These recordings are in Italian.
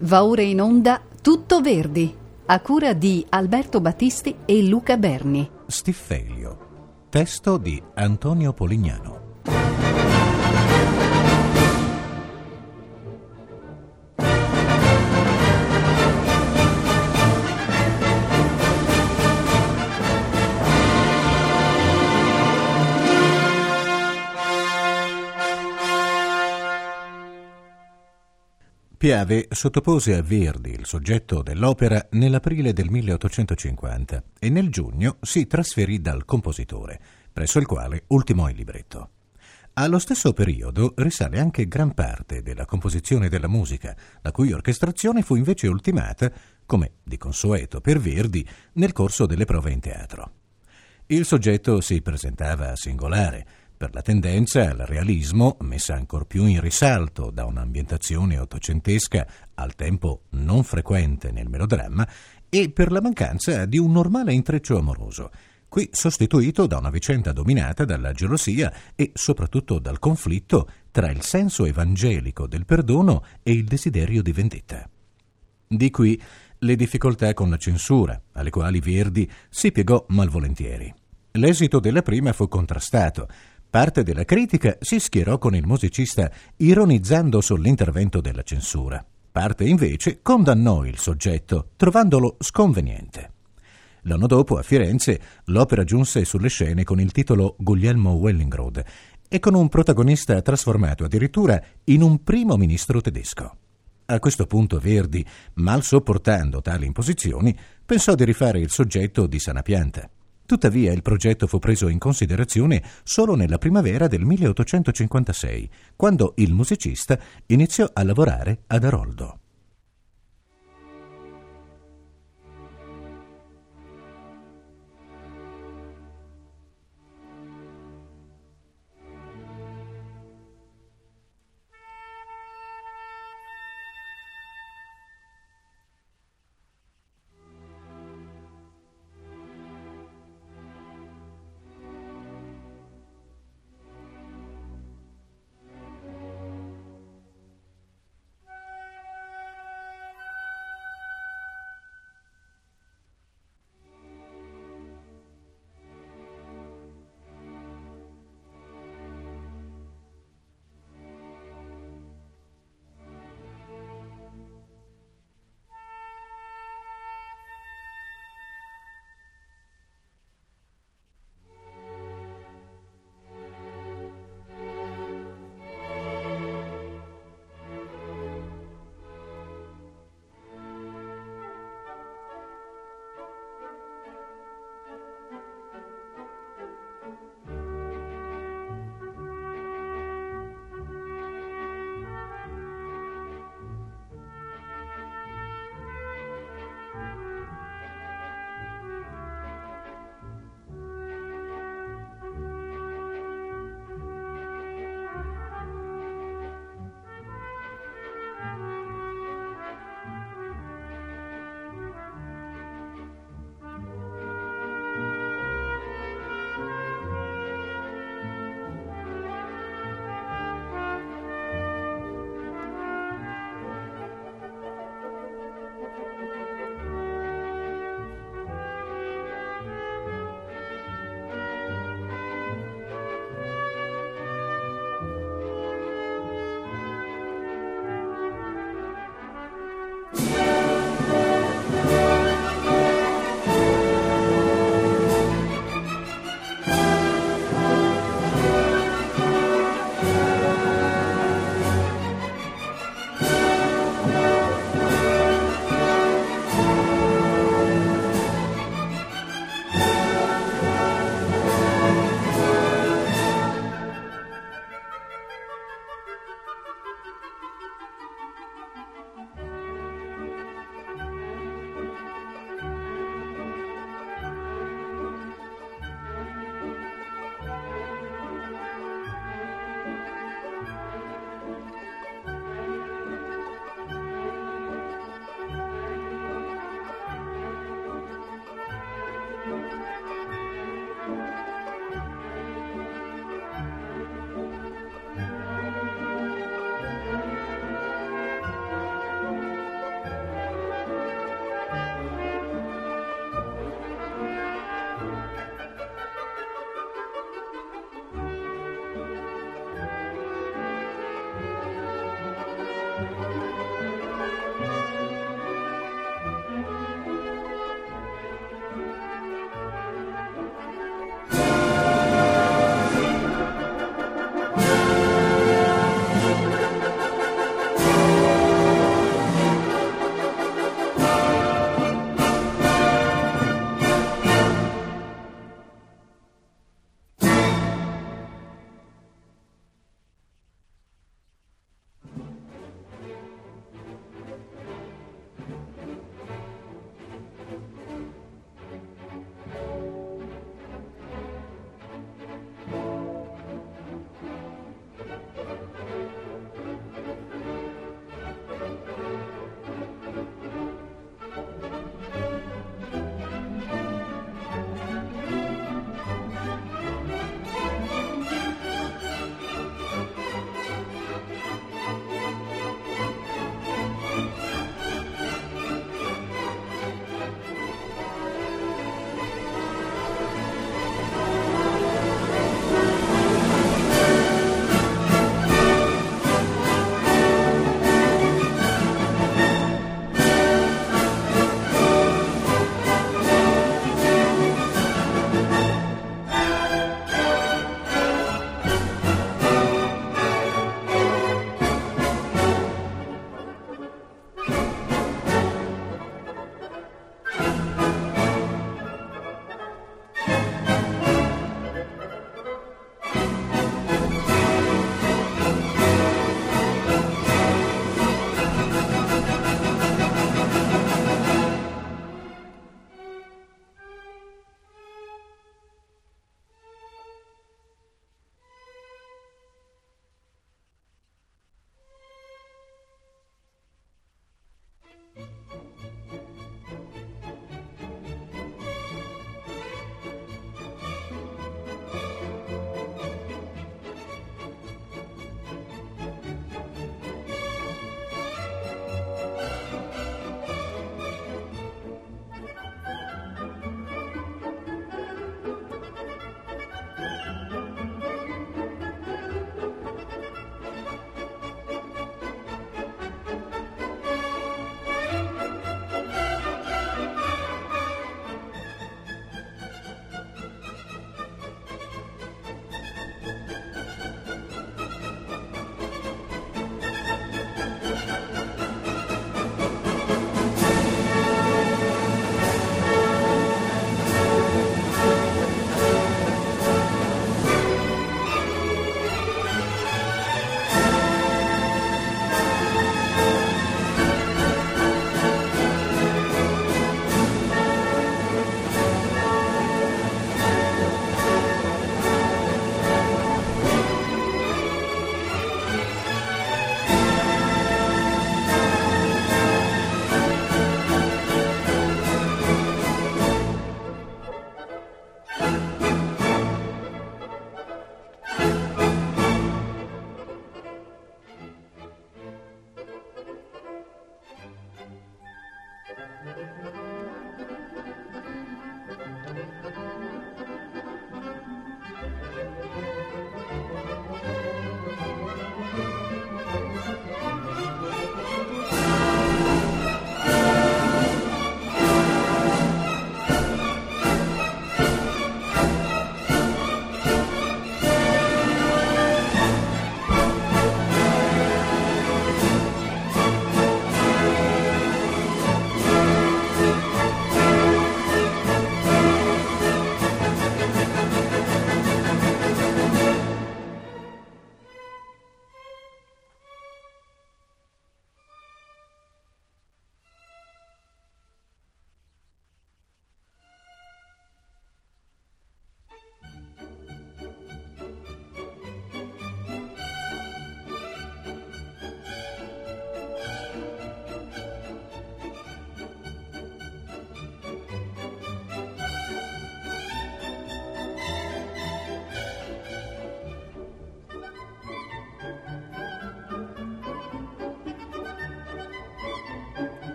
Va ora in onda Tutto Verdi, a cura di Alberto Battisti e Luca Berni. Stiffelio. Testo di Antonio Polignano. Piave sottopose a Verdi il soggetto dell'opera nell'aprile del 1850 e nel giugno si trasferì dal compositore, presso il quale ultimò il libretto. Allo stesso periodo risale anche gran parte della composizione della musica, la cui orchestrazione fu invece ultimata, come di consueto per Verdi, nel corso delle prove in teatro. Il soggetto si presentava singolare, per la tendenza al realismo, messa ancor più in risalto da un'ambientazione ottocentesca al tempo non frequente nel melodramma, e per la mancanza di un normale intreccio amoroso, qui sostituito da una vicenda dominata dalla gelosia e soprattutto dal conflitto tra il senso evangelico del perdono e il desiderio di vendetta. Di qui le difficoltà con la censura, alle quali Verdi si piegò malvolentieri. L'esito della prima fu contrastato, Parte della critica si schierò con il musicista ironizzando sull'intervento della censura. Parte invece condannò il soggetto, trovandolo sconveniente. L'anno dopo, a Firenze, l'opera giunse sulle scene con il titolo Guglielmo Wellingrod e con un protagonista trasformato addirittura in un primo ministro tedesco. A questo punto Verdi, mal sopportando tali imposizioni, pensò di rifare il soggetto di sana pianta. Tuttavia il progetto fu preso in considerazione solo nella primavera del 1856, quando il musicista iniziò a lavorare ad Aroldo.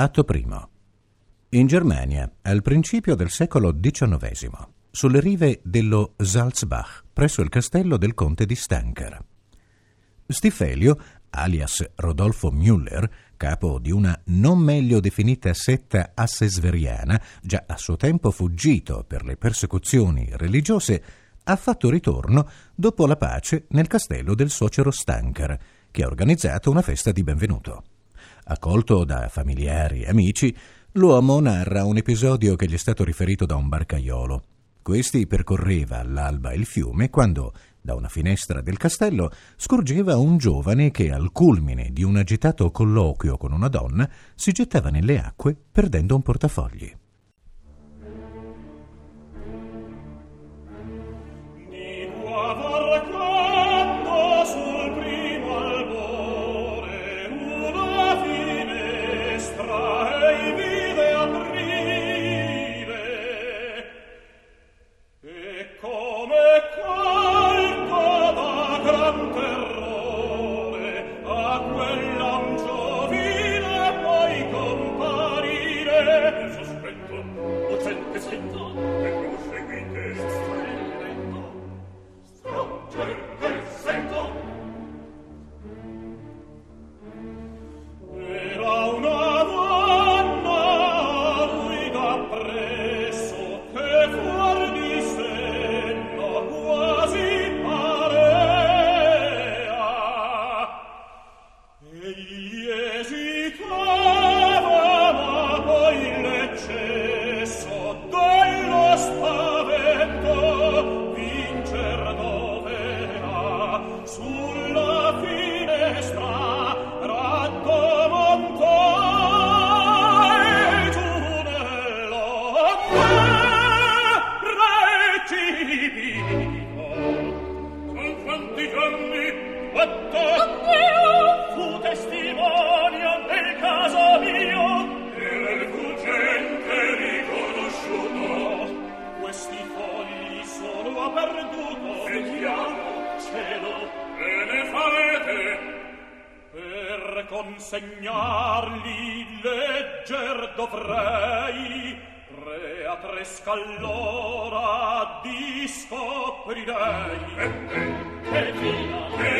Atto primo. In Germania, al principio del secolo XIX, sulle rive dello Salzbach, presso il castello del conte di Stanker. Stifelio, alias Rodolfo Müller, capo di una non meglio definita setta assesveriana, già a suo tempo fuggito per le persecuzioni religiose, ha fatto ritorno dopo la pace nel castello del suocero Stanker, che ha organizzato una festa di benvenuto. Accolto da familiari e amici, l'uomo narra un episodio che gli è stato riferito da un barcaiolo. Questi percorreva all'alba il fiume quando, da una finestra del castello, scorgeva un giovane che, al culmine di un agitato colloquio con una donna, si gettava nelle acque perdendo un portafogli. avrei tre a tre scallora di scoprirei e eh, via e eh, eh,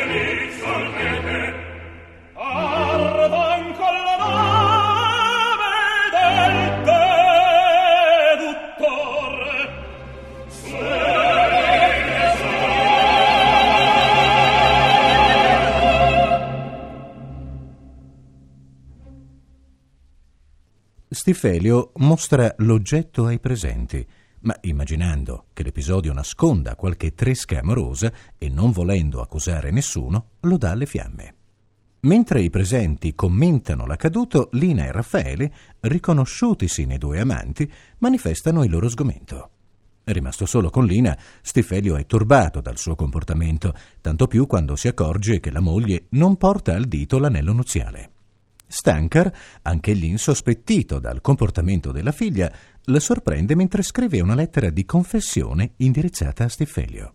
Stifelio mostra l'oggetto ai presenti, ma immaginando che l'episodio nasconda qualche tresca amorosa e non volendo accusare nessuno, lo dà alle fiamme. Mentre i presenti commentano l'accaduto, Lina e Raffaele, riconosciutisi nei due amanti, manifestano il loro sgomento. Rimasto solo con Lina, Stifelio è turbato dal suo comportamento, tanto più quando si accorge che la moglie non porta al dito l'anello nuziale. Stankar, anch'egli insospettito dal comportamento della figlia, la sorprende mentre scrive una lettera di confessione indirizzata a Stifelio.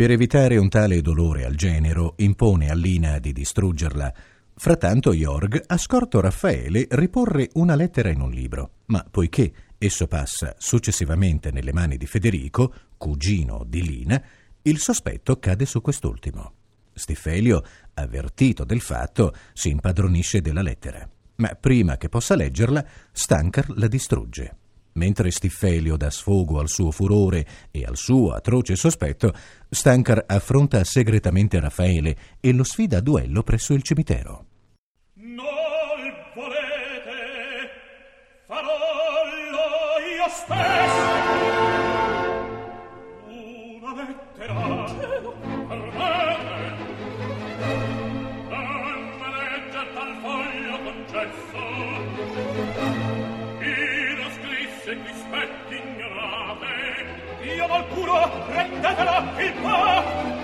Per evitare un tale dolore al genero, impone a Lina di distruggerla. Frattanto Jorg ha scorto Raffaele riporre una lettera in un libro, ma poiché esso passa successivamente nelle mani di Federico, cugino di Lina, il sospetto cade su quest'ultimo. Stifelio, avvertito del fatto, si impadronisce della lettera, ma prima che possa leggerla, Stankar la distrugge. Mentre Stiffelio dà sfogo al suo furore e al suo atroce sospetto, Stankar affronta segretamente Raffaele e lo sfida a duello presso il cimitero. Non volete, farollo io stesso. prendetela il po'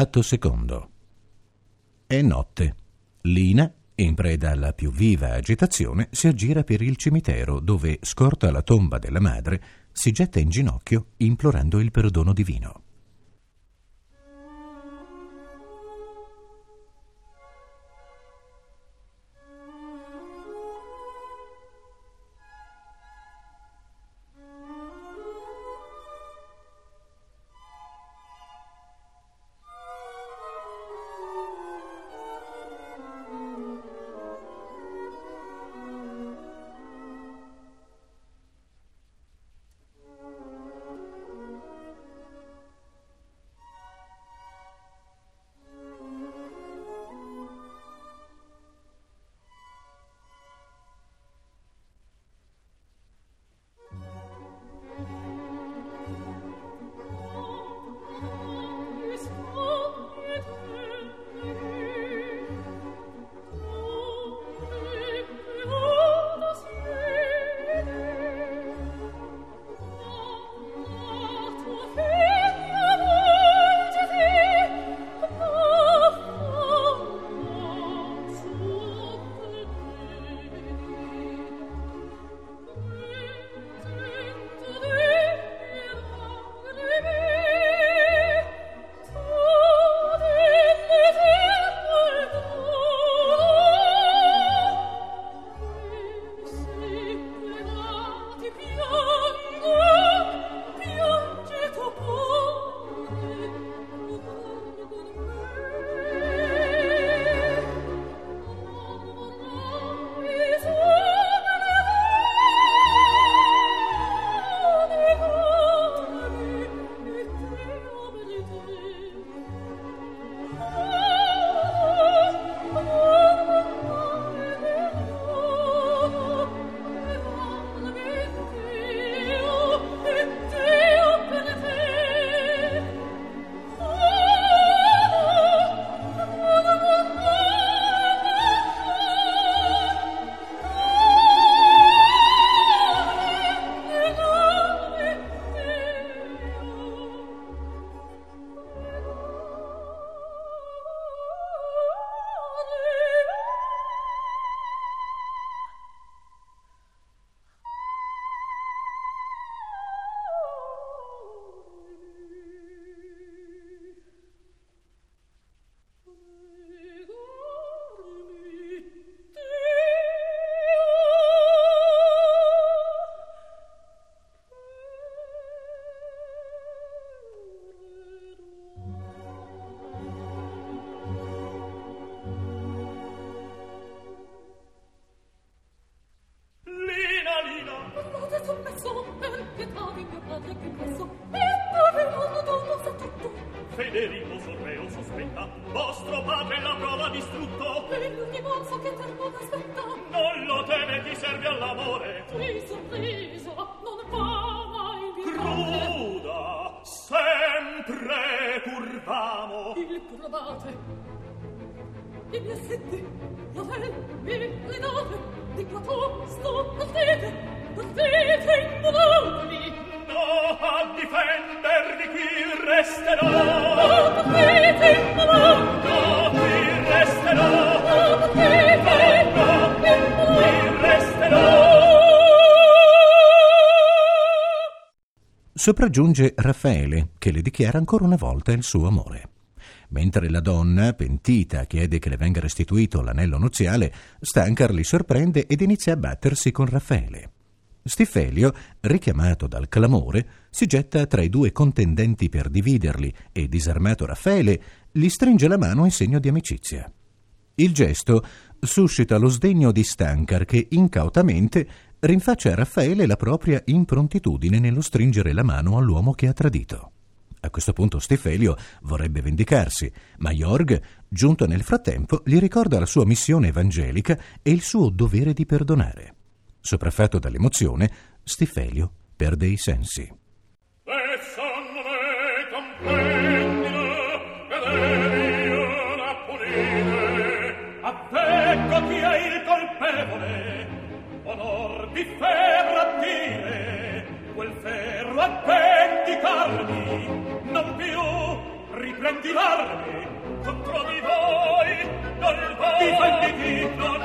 Atto secondo. È notte. Lina, in preda alla più viva agitazione, si aggira per il cimitero dove, scorta la tomba della madre, si getta in ginocchio implorando il perdono divino. Pietavi mio padre che presso e dove hanno dovuto tutto Federico Sorreo sospetta vostro padre la prova distrutto e l'ogni mozo che per non aspetta non lo teme chi serve all'amore qui sorriso non va mai vivere cruda sempre curvamo il provate i miei setti la lei mi gridate di qua sto partite partite no Sopraggiunge Raffaele, che le dichiara ancora una volta il suo amore. Mentre la donna, pentita, chiede che le venga restituito l'anello nuziale, Stancar li sorprende ed inizia a battersi con Raffaele. Stifelio, richiamato dal clamore, si getta tra i due contendenti per dividerli e, disarmato Raffaele, gli stringe la mano in segno di amicizia. Il gesto suscita lo sdegno di Stancar che, incautamente, rinfaccia a Raffaele la propria improntitudine nello stringere la mano all'uomo che ha tradito. A questo punto Stefelio vorrebbe vendicarsi, ma Jorg, giunto nel frattempo, gli ricorda la sua missione evangelica e il suo dovere di perdonare. Sopraffatto dall'emozione, Stefelio perde i sensi. non più riprendi l'armi contro di voi non voi difenditi non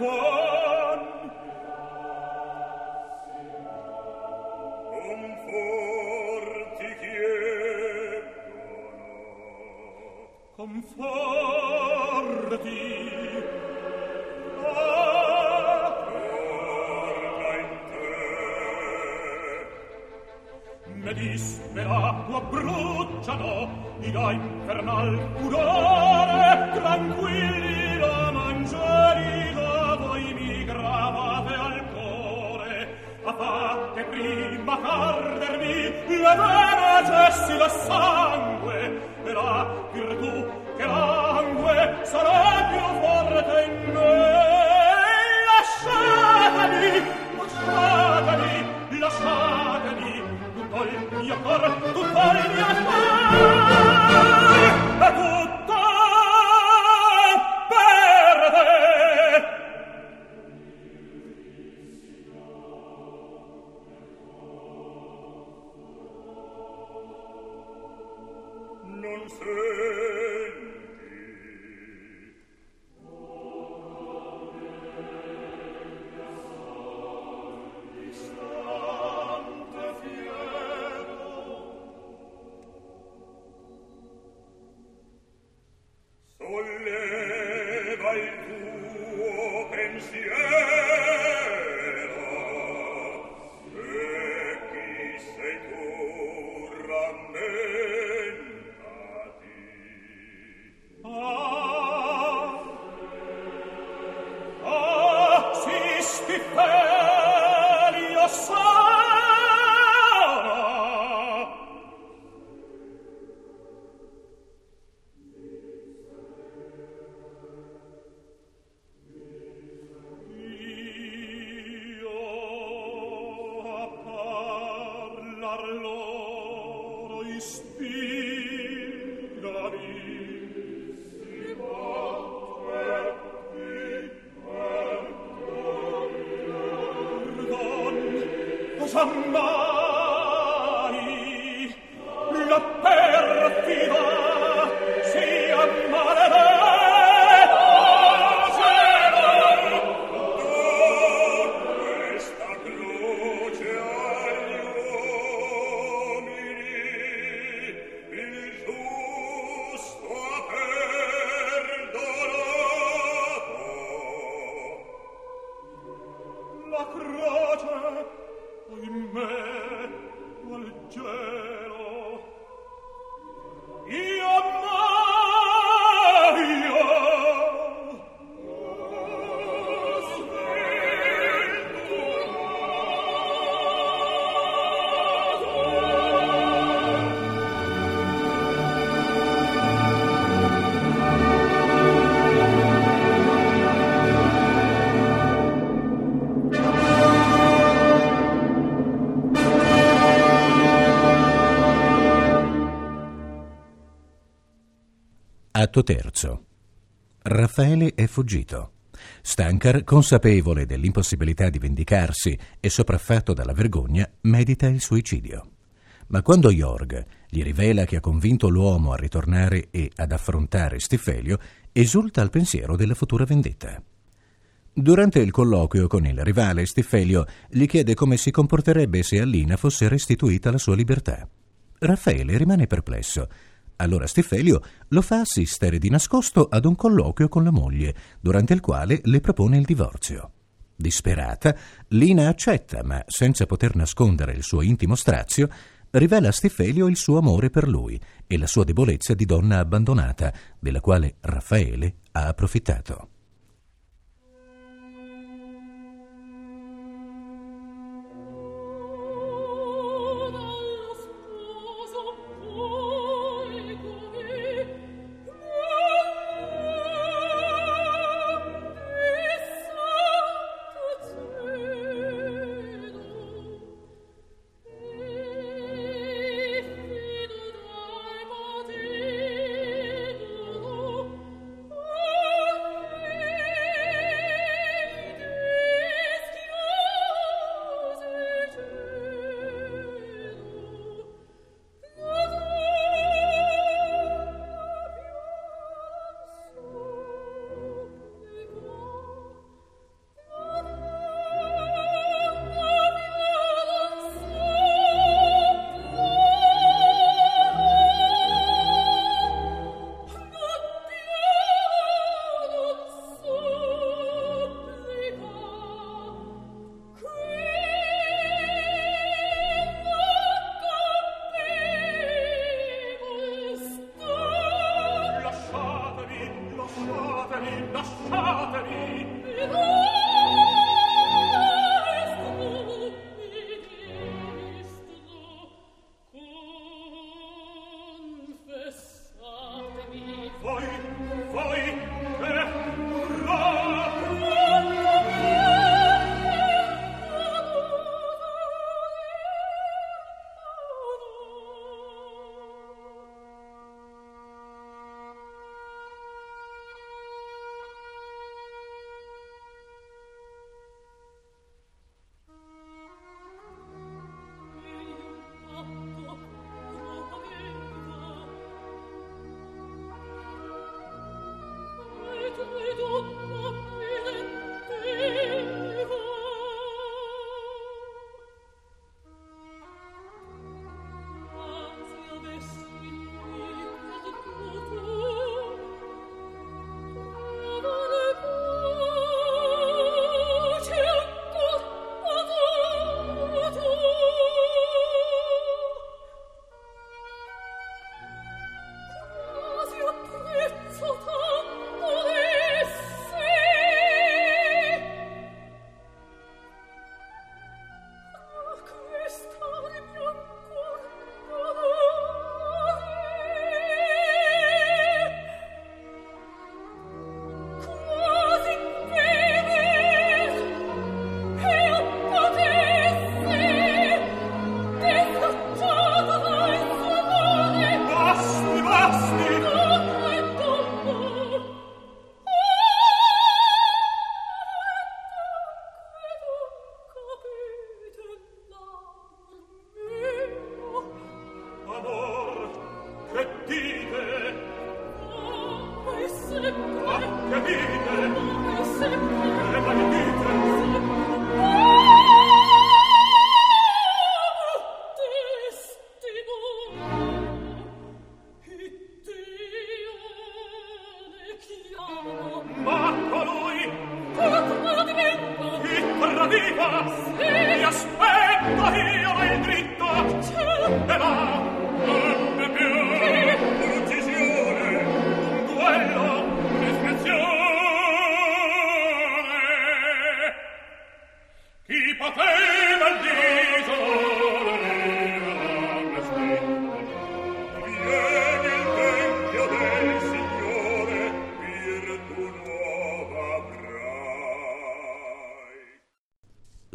che Atto terzo. Raffaele è fuggito. Stankar, consapevole dell'impossibilità di vendicarsi e sopraffatto dalla vergogna, medita il suicidio. Ma quando Jorg gli rivela che ha convinto l'uomo a ritornare e ad affrontare Stifelio, esulta al pensiero della futura vendetta. Durante il colloquio con il rivale, Stifelio gli chiede come si comporterebbe se Alina fosse restituita la sua libertà. Raffaele rimane perplesso allora Stifelio lo fa assistere di nascosto ad un colloquio con la moglie, durante il quale le propone il divorzio. Disperata, Lina accetta, ma senza poter nascondere il suo intimo strazio, rivela a Stifelio il suo amore per lui e la sua debolezza di donna abbandonata, della quale Raffaele ha approfittato.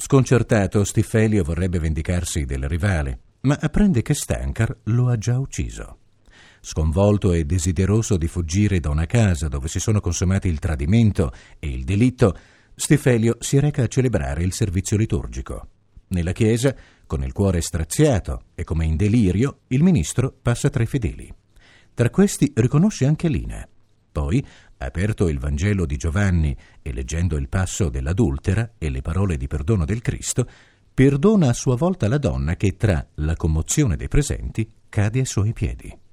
Sconcertato, Stifelio vorrebbe vendicarsi del rivale, ma apprende che Stankar lo ha già ucciso. Sconvolto e desideroso di fuggire da una casa dove si sono consumati il tradimento e il delitto, Stifelio si reca a celebrare il servizio liturgico. Nella chiesa, con il cuore straziato e come in delirio, il ministro passa tra i fedeli. Tra questi riconosce anche Lina. Poi, aperto il Vangelo di Giovanni e leggendo il passo dell'adultera e le parole di perdono del Cristo, perdona a sua volta la donna che tra la commozione dei presenti cade ai suoi piedi.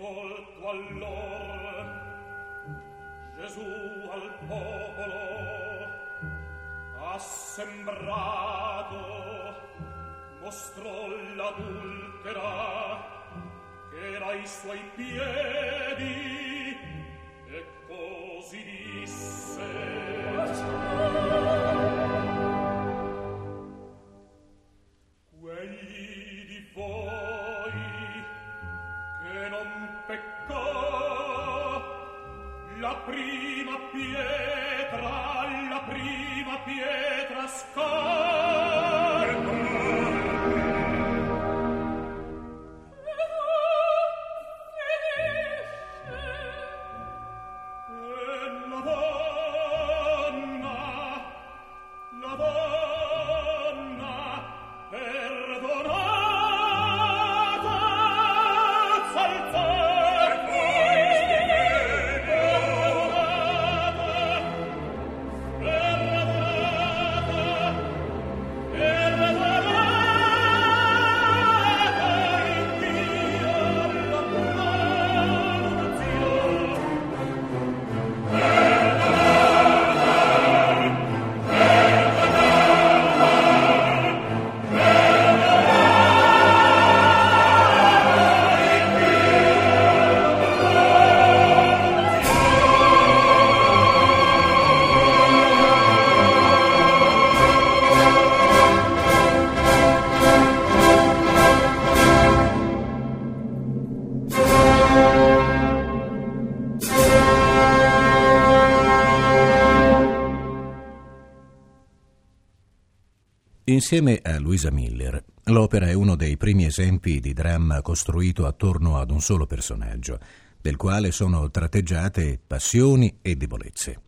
volto allor Gesù al popolo assembrato mostrò l'adultera che era ai suoi piedi e così disse Lasciate! Insieme a Luisa Miller, l'opera è uno dei primi esempi di dramma costruito attorno ad un solo personaggio, del quale sono tratteggiate passioni e debolezze.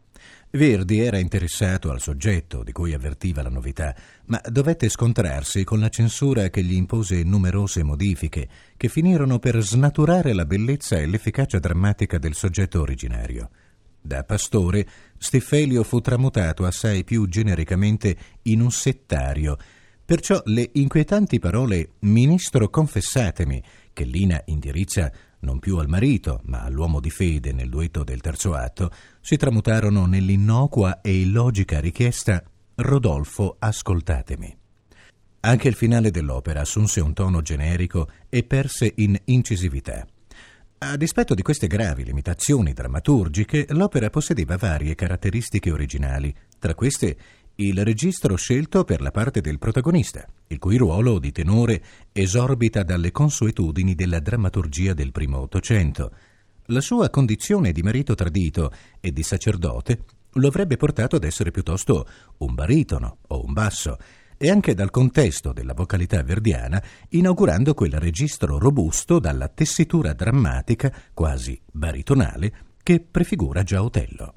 Verdi era interessato al soggetto di cui avvertiva la novità, ma dovette scontrarsi con la censura che gli impose numerose modifiche che finirono per snaturare la bellezza e l'efficacia drammatica del soggetto originario. Da pastore, Steffelio fu tramutato assai più genericamente in un settario, perciò le inquietanti parole Ministro confessatemi, che Lina indirizza non più al marito, ma all'uomo di fede nel duetto del terzo atto, si tramutarono nell'innocua e illogica richiesta Rodolfo, ascoltatemi. Anche il finale dell'opera assunse un tono generico e perse in incisività. A dispetto di queste gravi limitazioni drammaturgiche, l'opera possedeva varie caratteristiche originali, tra queste il registro scelto per la parte del protagonista, il cui ruolo di tenore esorbita dalle consuetudini della drammaturgia del primo Ottocento. La sua condizione di marito tradito e di sacerdote lo avrebbe portato ad essere piuttosto un baritono o un basso, e anche dal contesto della vocalità verdiana, inaugurando quel registro robusto dalla tessitura drammatica, quasi baritonale, che prefigura già Otello.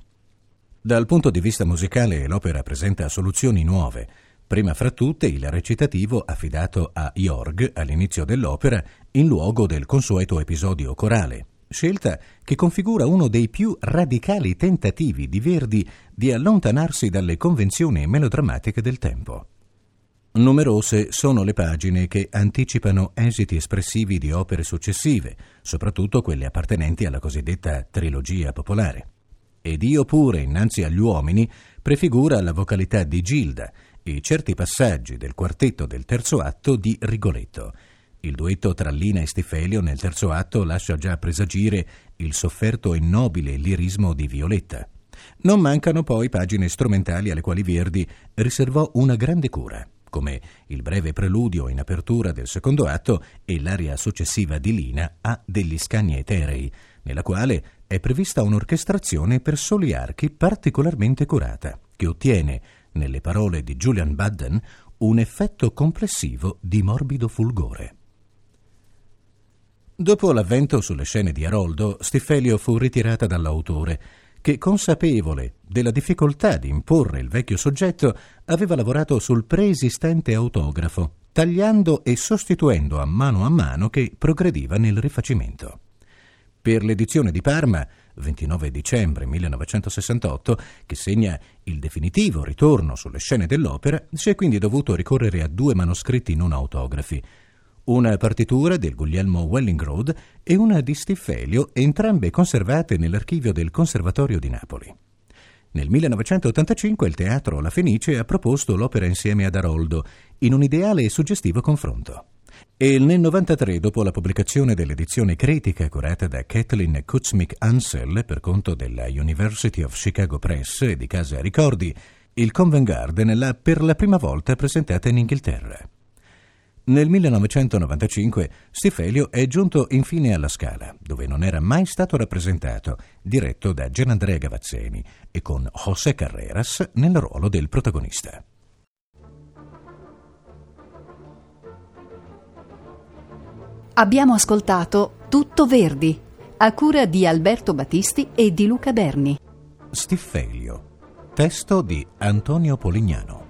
Dal punto di vista musicale l'opera presenta soluzioni nuove, prima fra tutte il recitativo affidato a Jorg all'inizio dell'opera in luogo del consueto episodio corale, scelta che configura uno dei più radicali tentativi di Verdi di allontanarsi dalle convenzioni melodrammatiche del tempo. Numerose sono le pagine che anticipano esiti espressivi di opere successive, soprattutto quelle appartenenti alla cosiddetta trilogia popolare. Ed io pure, innanzi agli uomini, prefigura la vocalità di Gilda e certi passaggi del quartetto del terzo atto di Rigoletto. Il duetto tra Lina e Stifelio nel terzo atto lascia già presagire il sofferto e nobile lirismo di Violetta. Non mancano poi pagine strumentali alle quali Verdi riservò una grande cura come il breve preludio in apertura del secondo atto e l'aria successiva di Lina a Degli scagni eterei, nella quale è prevista un'orchestrazione per soli archi particolarmente curata, che ottiene, nelle parole di Julian Budden, un effetto complessivo di morbido fulgore. Dopo l'avvento sulle scene di Aroldo, Stiffelio fu ritirata dall'autore, che, consapevole della difficoltà di imporre il vecchio soggetto, aveva lavorato sul preesistente autografo, tagliando e sostituendo a mano a mano che progrediva nel rifacimento. Per l'edizione di Parma, 29 dicembre 1968, che segna il definitivo ritorno sulle scene dell'opera, si è quindi dovuto ricorrere a due manoscritti non autografi, una partitura del Guglielmo Wellingrode e una di Stiffelio, entrambe conservate nell'archivio del Conservatorio di Napoli. Nel 1985 il teatro La Fenice ha proposto l'opera insieme ad Aroldo, in un ideale e suggestivo confronto. E nel 93, dopo la pubblicazione dell'edizione critica curata da Kathleen Kuzmik Ansel per conto della University of Chicago Press e di Casa Ricordi, il Covent Garden l'ha per la prima volta presentata in Inghilterra. Nel 1995 Stifelio è giunto infine alla Scala, dove non era mai stato rappresentato, diretto da Gianandrea Gavazzeni e con José Carreras nel ruolo del protagonista. Abbiamo ascoltato Tutto Verdi, a cura di Alberto Battisti e di Luca Berni. Stiffelio. Testo di Antonio Polignano.